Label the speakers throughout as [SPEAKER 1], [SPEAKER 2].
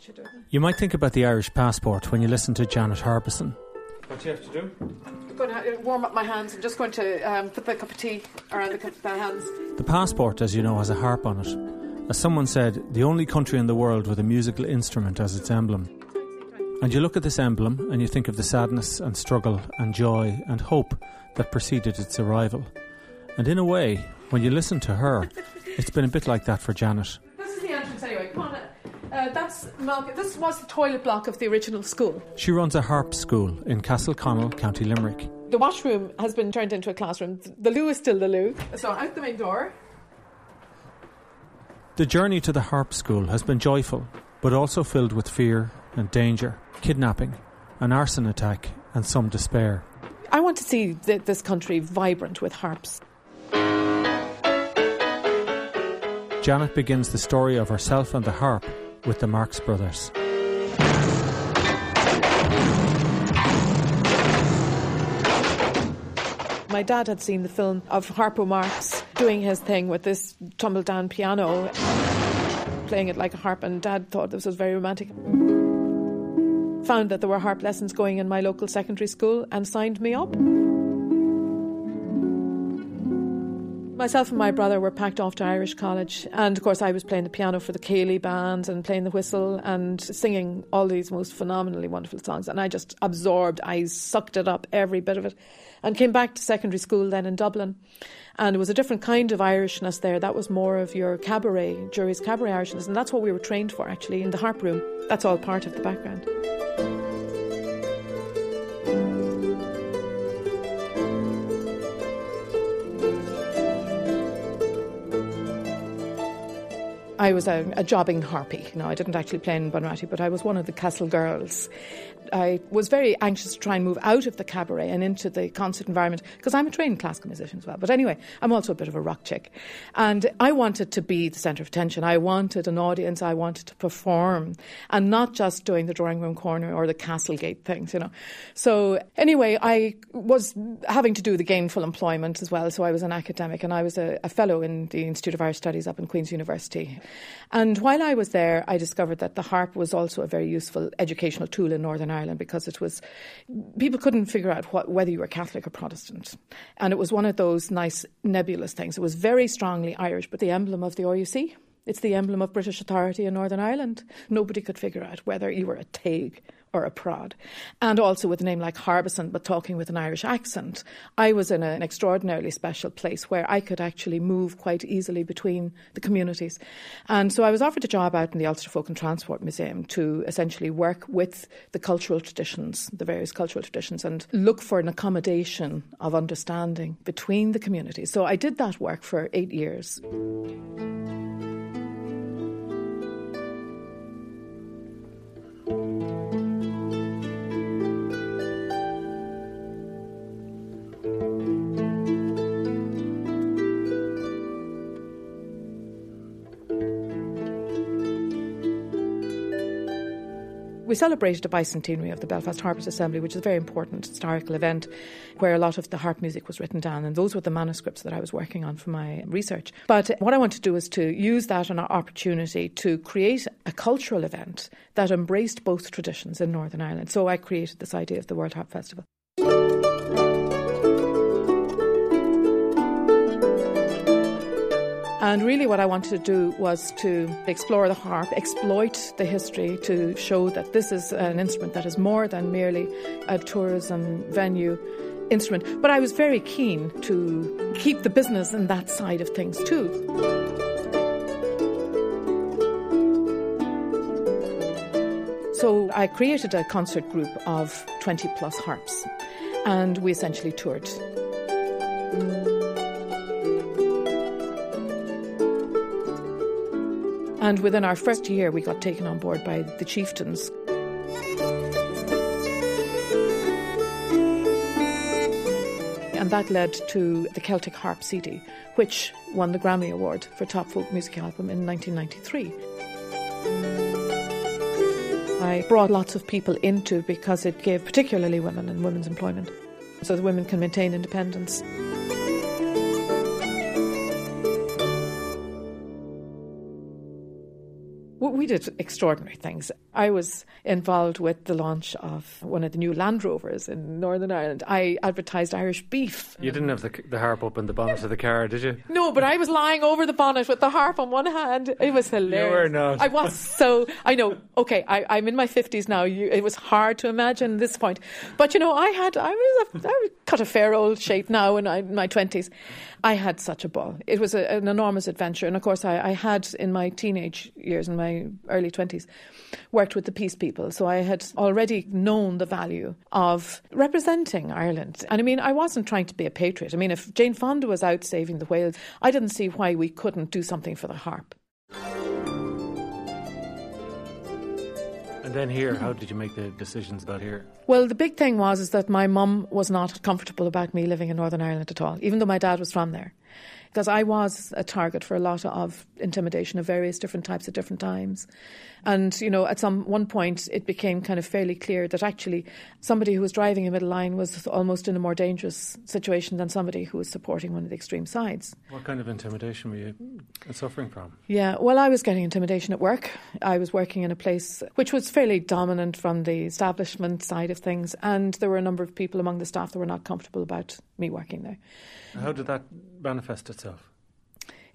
[SPEAKER 1] what you do.
[SPEAKER 2] You might think about the Irish passport when you listen to Janet Harbison.
[SPEAKER 1] What do you have to do? I'm going to warm up my hands. I'm just going to um, put the cup of tea around the, cup, the hands.
[SPEAKER 2] The passport, as you know, has a harp on it. As someone said, the only country in the world with a musical instrument as its emblem. And you look at this emblem and you think of the sadness and struggle and joy and hope that preceded its arrival. And in a way, when you listen to her, it's been a bit like that for Janet.
[SPEAKER 1] This is the entrance anyway. Come on. Uh, that's Malcolm. This was the toilet block of the original school.
[SPEAKER 2] She runs a harp school in Castleconnell, County Limerick.
[SPEAKER 1] The washroom has been turned into a classroom. The loo is still the loo. So out the main door.
[SPEAKER 2] The journey to the harp school has been joyful, but also filled with fear and danger, kidnapping, an arson attack, and some despair.
[SPEAKER 1] I want to see th- this country vibrant with harps.
[SPEAKER 2] Janet begins the story of herself and the harp with the Marx Brothers.
[SPEAKER 1] My dad had seen the film of Harpo Marx doing his thing with this tumble down piano, playing it like a harp, and dad thought this was very romantic. Found that there were harp lessons going in my local secondary school and signed me up. Myself and my brother were packed off to Irish College, and of course, I was playing the piano for the Ceilidh band and playing the whistle and singing all these most phenomenally wonderful songs. And I just absorbed, I sucked it up, every bit of it, and came back to secondary school then in Dublin. And it was a different kind of Irishness there. That was more of your cabaret, Jury's cabaret Irishness, and that's what we were trained for actually in the harp room. That's all part of the background. I was a, a, jobbing harpy. You know, I didn't actually play in Bunratty, but I was one of the Castle girls. I was very anxious to try and move out of the cabaret and into the concert environment because I'm a trained classical musician as well. But anyway, I'm also a bit of a rock chick. And I wanted to be the centre of attention. I wanted an audience. I wanted to perform and not just doing the drawing room corner or the castle gate things, you know. So anyway, I was having to do the gainful employment as well. So I was an academic and I was a, a fellow in the Institute of Irish Studies up in Queen's University. And while I was there, I discovered that the harp was also a very useful educational tool in Northern Ireland because it was, people couldn't figure out what, whether you were Catholic or Protestant. And it was one of those nice nebulous things. It was very strongly Irish, but the emblem of the RUC. It's the emblem of British authority in Northern Ireland. Nobody could figure out whether you were a Taig or a prod. And also with a name like Harbison, but talking with an Irish accent, I was in an extraordinarily special place where I could actually move quite easily between the communities. And so I was offered a job out in the Ulster Folk and Transport Museum to essentially work with the cultural traditions, the various cultural traditions, and look for an accommodation of understanding between the communities. So I did that work for eight years. We celebrated a bicentenary of the Belfast Harpers Assembly, which is a very important historical event where a lot of the harp music was written down. And those were the manuscripts that I was working on for my research. But what I want to do is to use that an opportunity to create a cultural event that embraced both traditions in Northern Ireland. So I created this idea of the World Harp Festival. And really, what I wanted to do was to explore the harp, exploit the history to show that this is an instrument that is more than merely a tourism venue instrument. But I was very keen to keep the business in that side of things too. So I created a concert group of 20 plus harps, and we essentially toured. And within our first year, we got taken on board by the Chieftains. And that led to the Celtic Harp CD, which won the Grammy Award for Top Folk Music Album in 1993. I brought lots of people into because it gave particularly women and women's employment so that women can maintain independence. We did extraordinary things. I was involved with the launch of one of the new Land Rovers in Northern Ireland. I advertised Irish beef.
[SPEAKER 2] You didn't have the, the harp up in the bonnet of the car, did you?
[SPEAKER 1] No, but I was lying over the bonnet with the harp on one hand. It was hilarious.
[SPEAKER 2] You were not.
[SPEAKER 1] I was so. I know. Okay, I, am in my fifties now. You, it was hard to imagine this point, but you know, I had. I was. A, I was cut a fair old shape now in, in my twenties. I had such a ball. It was a, an enormous adventure, and of course, I, I had in my teenage years, in my early twenties, worked with the peace people. So I had already known the value of representing Ireland. And I mean, I wasn't trying to be a patriot. I mean, if Jane Fonda was out saving the whales, I didn't see why we couldn't do something for the harp.
[SPEAKER 2] And then here, how did you make the decisions about here?
[SPEAKER 1] Well, the big thing was is that my mum was not comfortable about me living in Northern Ireland at all, even though my dad was from there because I was a target for a lot of intimidation of various different types at different times. And, you know, at some one point it became kind of fairly clear that actually somebody who was driving a middle line was almost in a more dangerous situation than somebody who was supporting one of the extreme sides.
[SPEAKER 2] What kind of intimidation were you suffering from?
[SPEAKER 1] Yeah, well, I was getting intimidation at work. I was working in a place which was fairly dominant from the establishment side of things, and there were a number of people among the staff that were not comfortable about me working there.
[SPEAKER 2] How did that manifest itself?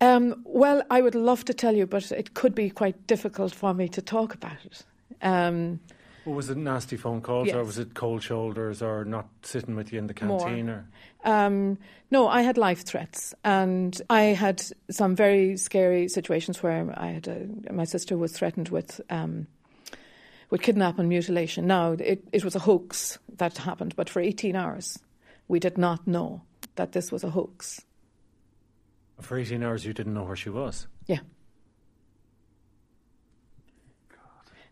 [SPEAKER 1] Um, well, I would love to tell you, but it could be quite difficult for me to talk about it. Um,
[SPEAKER 2] well, was it nasty phone calls, yes. or was it cold shoulders, or not sitting with you in the canteen? More.
[SPEAKER 1] Or um, no, I had life threats, and I had some very scary situations where I had a, my sister was threatened with um, with kidnap and mutilation. Now, it, it was a hoax that happened, but for 18 hours, we did not know that this was a hoax.
[SPEAKER 2] For 18 hours, you didn't know where she was?
[SPEAKER 1] Yeah.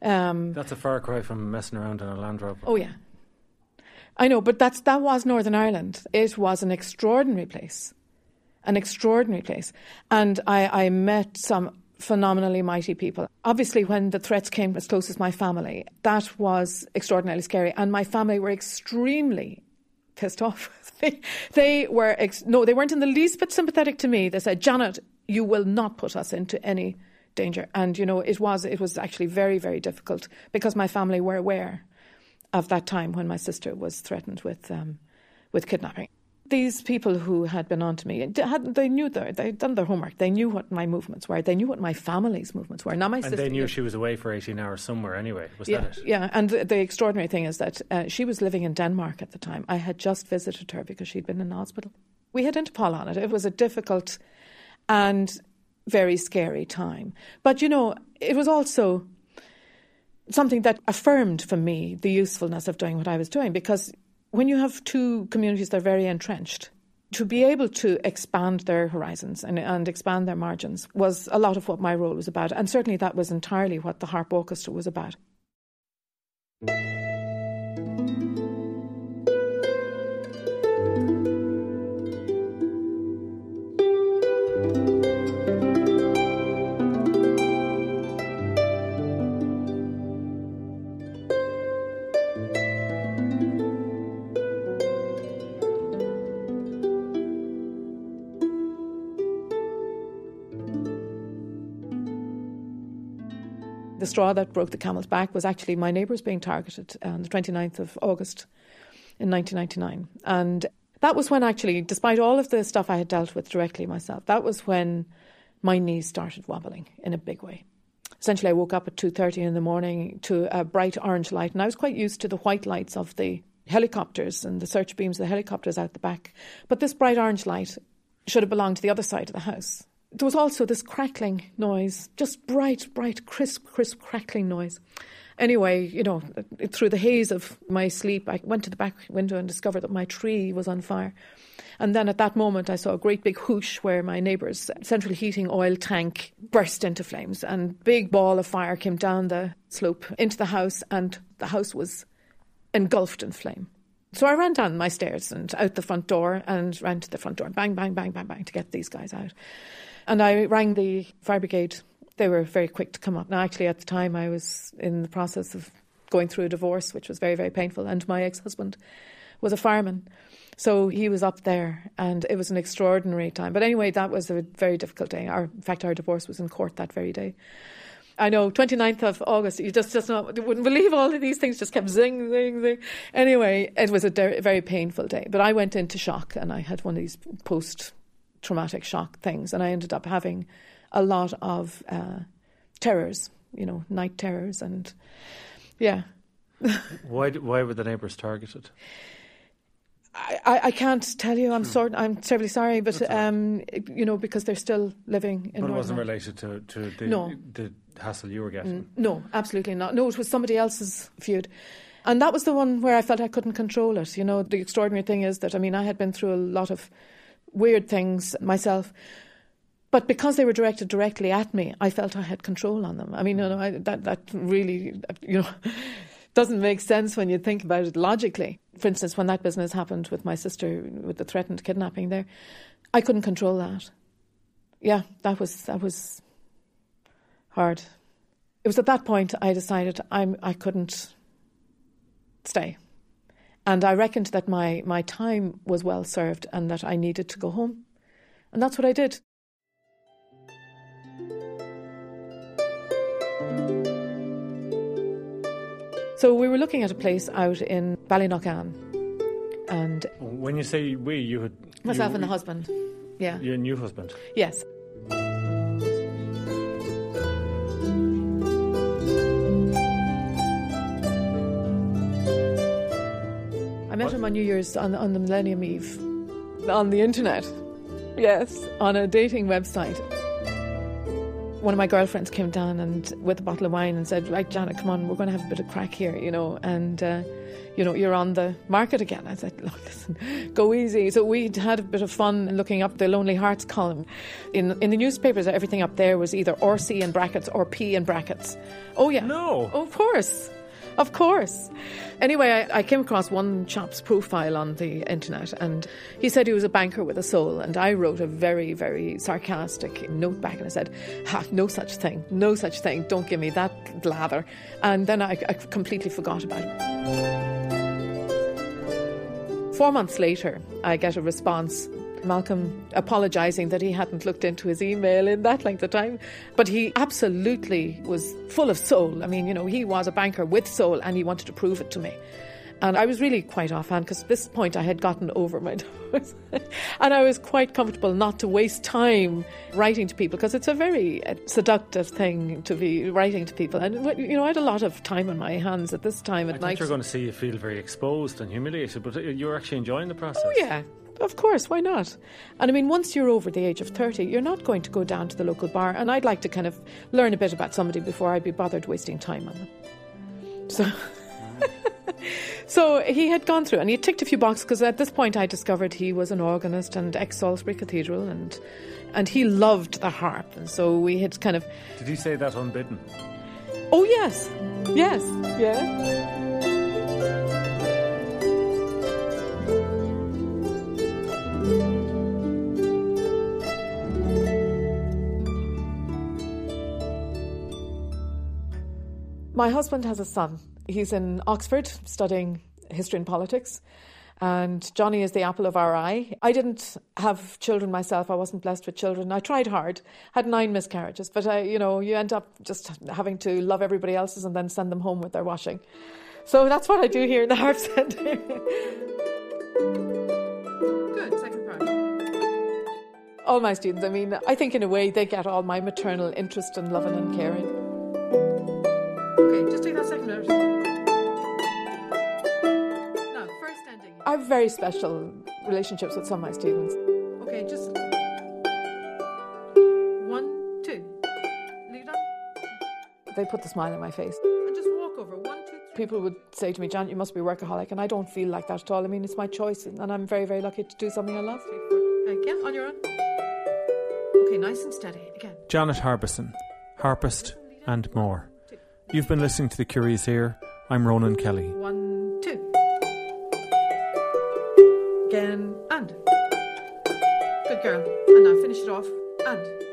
[SPEAKER 2] Um, that's a far cry from messing around in a Land Rover.
[SPEAKER 1] Oh, yeah. I know, but that's, that was Northern Ireland. It was an extraordinary place. An extraordinary place. And I, I met some phenomenally mighty people. Obviously, when the threats came as close as my family, that was extraordinarily scary. And my family were extremely pissed off. they, they were ex- no, they weren't in the least bit sympathetic to me. They said, "Janet, you will not put us into any danger." And you know, it was it was actually very very difficult because my family were aware of that time when my sister was threatened with um, with kidnapping these people who had been on to me, had, they knew their, they'd done their homework. They knew what my movements were. They knew what my family's movements were. Now my
[SPEAKER 2] and
[SPEAKER 1] sister.
[SPEAKER 2] they knew she was away for 18 hours somewhere anyway. Was
[SPEAKER 1] yeah,
[SPEAKER 2] that it?
[SPEAKER 1] Yeah, and the, the extraordinary thing is that uh, she was living in Denmark at the time. I had just visited her because she'd been in hospital. We had Interpol on it. It was a difficult and very scary time. But, you know, it was also something that affirmed for me the usefulness of doing what I was doing because when you have two communities that are very entrenched, to be able to expand their horizons and, and, expand their margins was a lot of what my role was about. And certainly that was entirely what the Harp Orchestra was about. Straw that broke the camel's back was actually my neighbours being targeted on the 29th of August in 1999. And that was when actually, despite all of the stuff I had dealt with directly myself, that was when my knees started wobbling in a big way. Essentially, I woke up at 2.30 in the morning to a bright orange light, and I was quite used to the white lights of the helicopters and the search beams of the helicopters out the back. But this bright orange light should have belonged to the other side of the house there was also this crackling noise, just bright, bright, crisp, crisp crackling noise. Anyway, you know, through the haze of my sleep, I went to the back window and discovered that my tree was on fire. And then at that moment, I saw a great big whoosh where my neighbour's central heating oil tank burst into flames, and big ball of fire came down the slope into the house, and the house was engulfed in flame. So I ran down my stairs and out the front door and ran to the front door, bang, bang, bang, bang, bang, to get these guys out. And I rang the fire brigade. They were very quick to come up. Now, actually, at the time, I was in the process of going through a divorce, which was very, very painful. And my ex husband was a fireman. So he was up there, and it was an extraordinary time. But anyway, that was a very difficult day. Our, in fact, our divorce was in court that very day. I know, 29th of August. You just just not, you wouldn't believe all of these things just kept zing, zing, zing. Anyway, it was a de- very painful day. But I went into shock and I had one of these post traumatic shock things. And I ended up having a lot of uh, terrors, you know, night terrors. And yeah.
[SPEAKER 2] why, why were the neighbours targeted?
[SPEAKER 1] I, I can't tell you. I'm sorry. I'm terribly sorry, but um, you know, because they're still living in.
[SPEAKER 2] But it wasn't
[SPEAKER 1] Ireland.
[SPEAKER 2] related to, to the,
[SPEAKER 1] No.
[SPEAKER 2] the hassle you were getting.
[SPEAKER 1] No, absolutely not. No, it was somebody else's feud. And that was the one where I felt I couldn't control it. You know, the extraordinary thing is that, I mean, I had been through a lot of weird things myself. But because they were directed directly at me, I felt I had control on them. I mean, you know, I, that, that really, you know, doesn't make sense when you think about it logically. For instance, when that business happened with my sister, with the threatened kidnapping there, I couldn't control that. Yeah, that was, that was hard. It was at that point I decided I'm, I couldn't stay. And I reckoned that my, my time was well served and that I needed to go home. And that's what I did. So we were looking at a place out in Ballynockan. And
[SPEAKER 2] When you say we, you had.
[SPEAKER 1] myself
[SPEAKER 2] you,
[SPEAKER 1] and the husband. Yeah.
[SPEAKER 2] Your new husband.
[SPEAKER 1] Yes. Met him on New Year's on, on the Millennium Eve on the internet. Yes, on a dating website. One of my girlfriends came down and with a bottle of wine and said, "Right, Janet, come on, we're going to have a bit of crack here, you know." And uh, you know, you're on the market again. I said, look, listen, go easy. So we'd had a bit of fun looking up the Lonely Hearts column. In in the newspapers, everything up there was either RC in brackets or P in brackets. Oh yeah.
[SPEAKER 2] No.
[SPEAKER 1] Of course. Of course. Anyway, I, I came across one chap's profile on the internet and he said he was a banker with a soul. And I wrote a very, very sarcastic note back and I said, no such thing, no such thing, don't give me that lather. And then I, I completely forgot about it. Four months later, I get a response. Malcolm apologising that he hadn't looked into his email in that length of time. But he absolutely was full of soul. I mean, you know, he was a banker with soul and he wanted to prove it to me. And I was really quite offhand because at this point I had gotten over my nose. and I was quite comfortable not to waste time writing to people because it's a very uh, seductive thing to be writing to people. And, you know, I had a lot of time on my hands at this time at
[SPEAKER 2] I
[SPEAKER 1] night.
[SPEAKER 2] you're going to see you feel very exposed and humiliated, but uh, you're actually enjoying the process.
[SPEAKER 1] Oh, yeah. Of course, why not? And I mean, once you're over the age of 30, you're not going to go down to the local bar. And I'd like to kind of learn a bit about somebody before I'd be bothered wasting time on them. So. So he had gone through and he ticked a few boxes because at this point I discovered he was an organist and ex Salisbury Cathedral and and he loved the harp and so we had kind of
[SPEAKER 2] Did he say that unbidden?
[SPEAKER 1] oh yes yes yeah My husband has a son. He's in Oxford studying history and politics. And Johnny is the apple of our eye. I didn't have children myself. I wasn't blessed with children. I tried hard, had nine miscarriages, but I, you know, you end up just having to love everybody else's and then send them home with their washing. So that's what I do here in the Harp Centre. Good, second part. All my students, I mean, I think in a way they get all my maternal interest and loving and caring. Okay, just take that second note. Now, first ending. I have very special relationships with some of my students. Okay, just one, two. Leave that. They put the smile on my face. And just walk over. One, two, three. People would say to me, Jan, you must be a workaholic, and I don't feel like that at all. I mean, it's my choice, and I'm very, very lucky to do something I love. Again, on your own. Okay, nice and steady. Again.
[SPEAKER 2] Janet Harbison, harpist and more. You've been listening to The Curious Ear. I'm Ronan Kelly.
[SPEAKER 1] One, two. Again, and. Good girl. And now finish it off. And.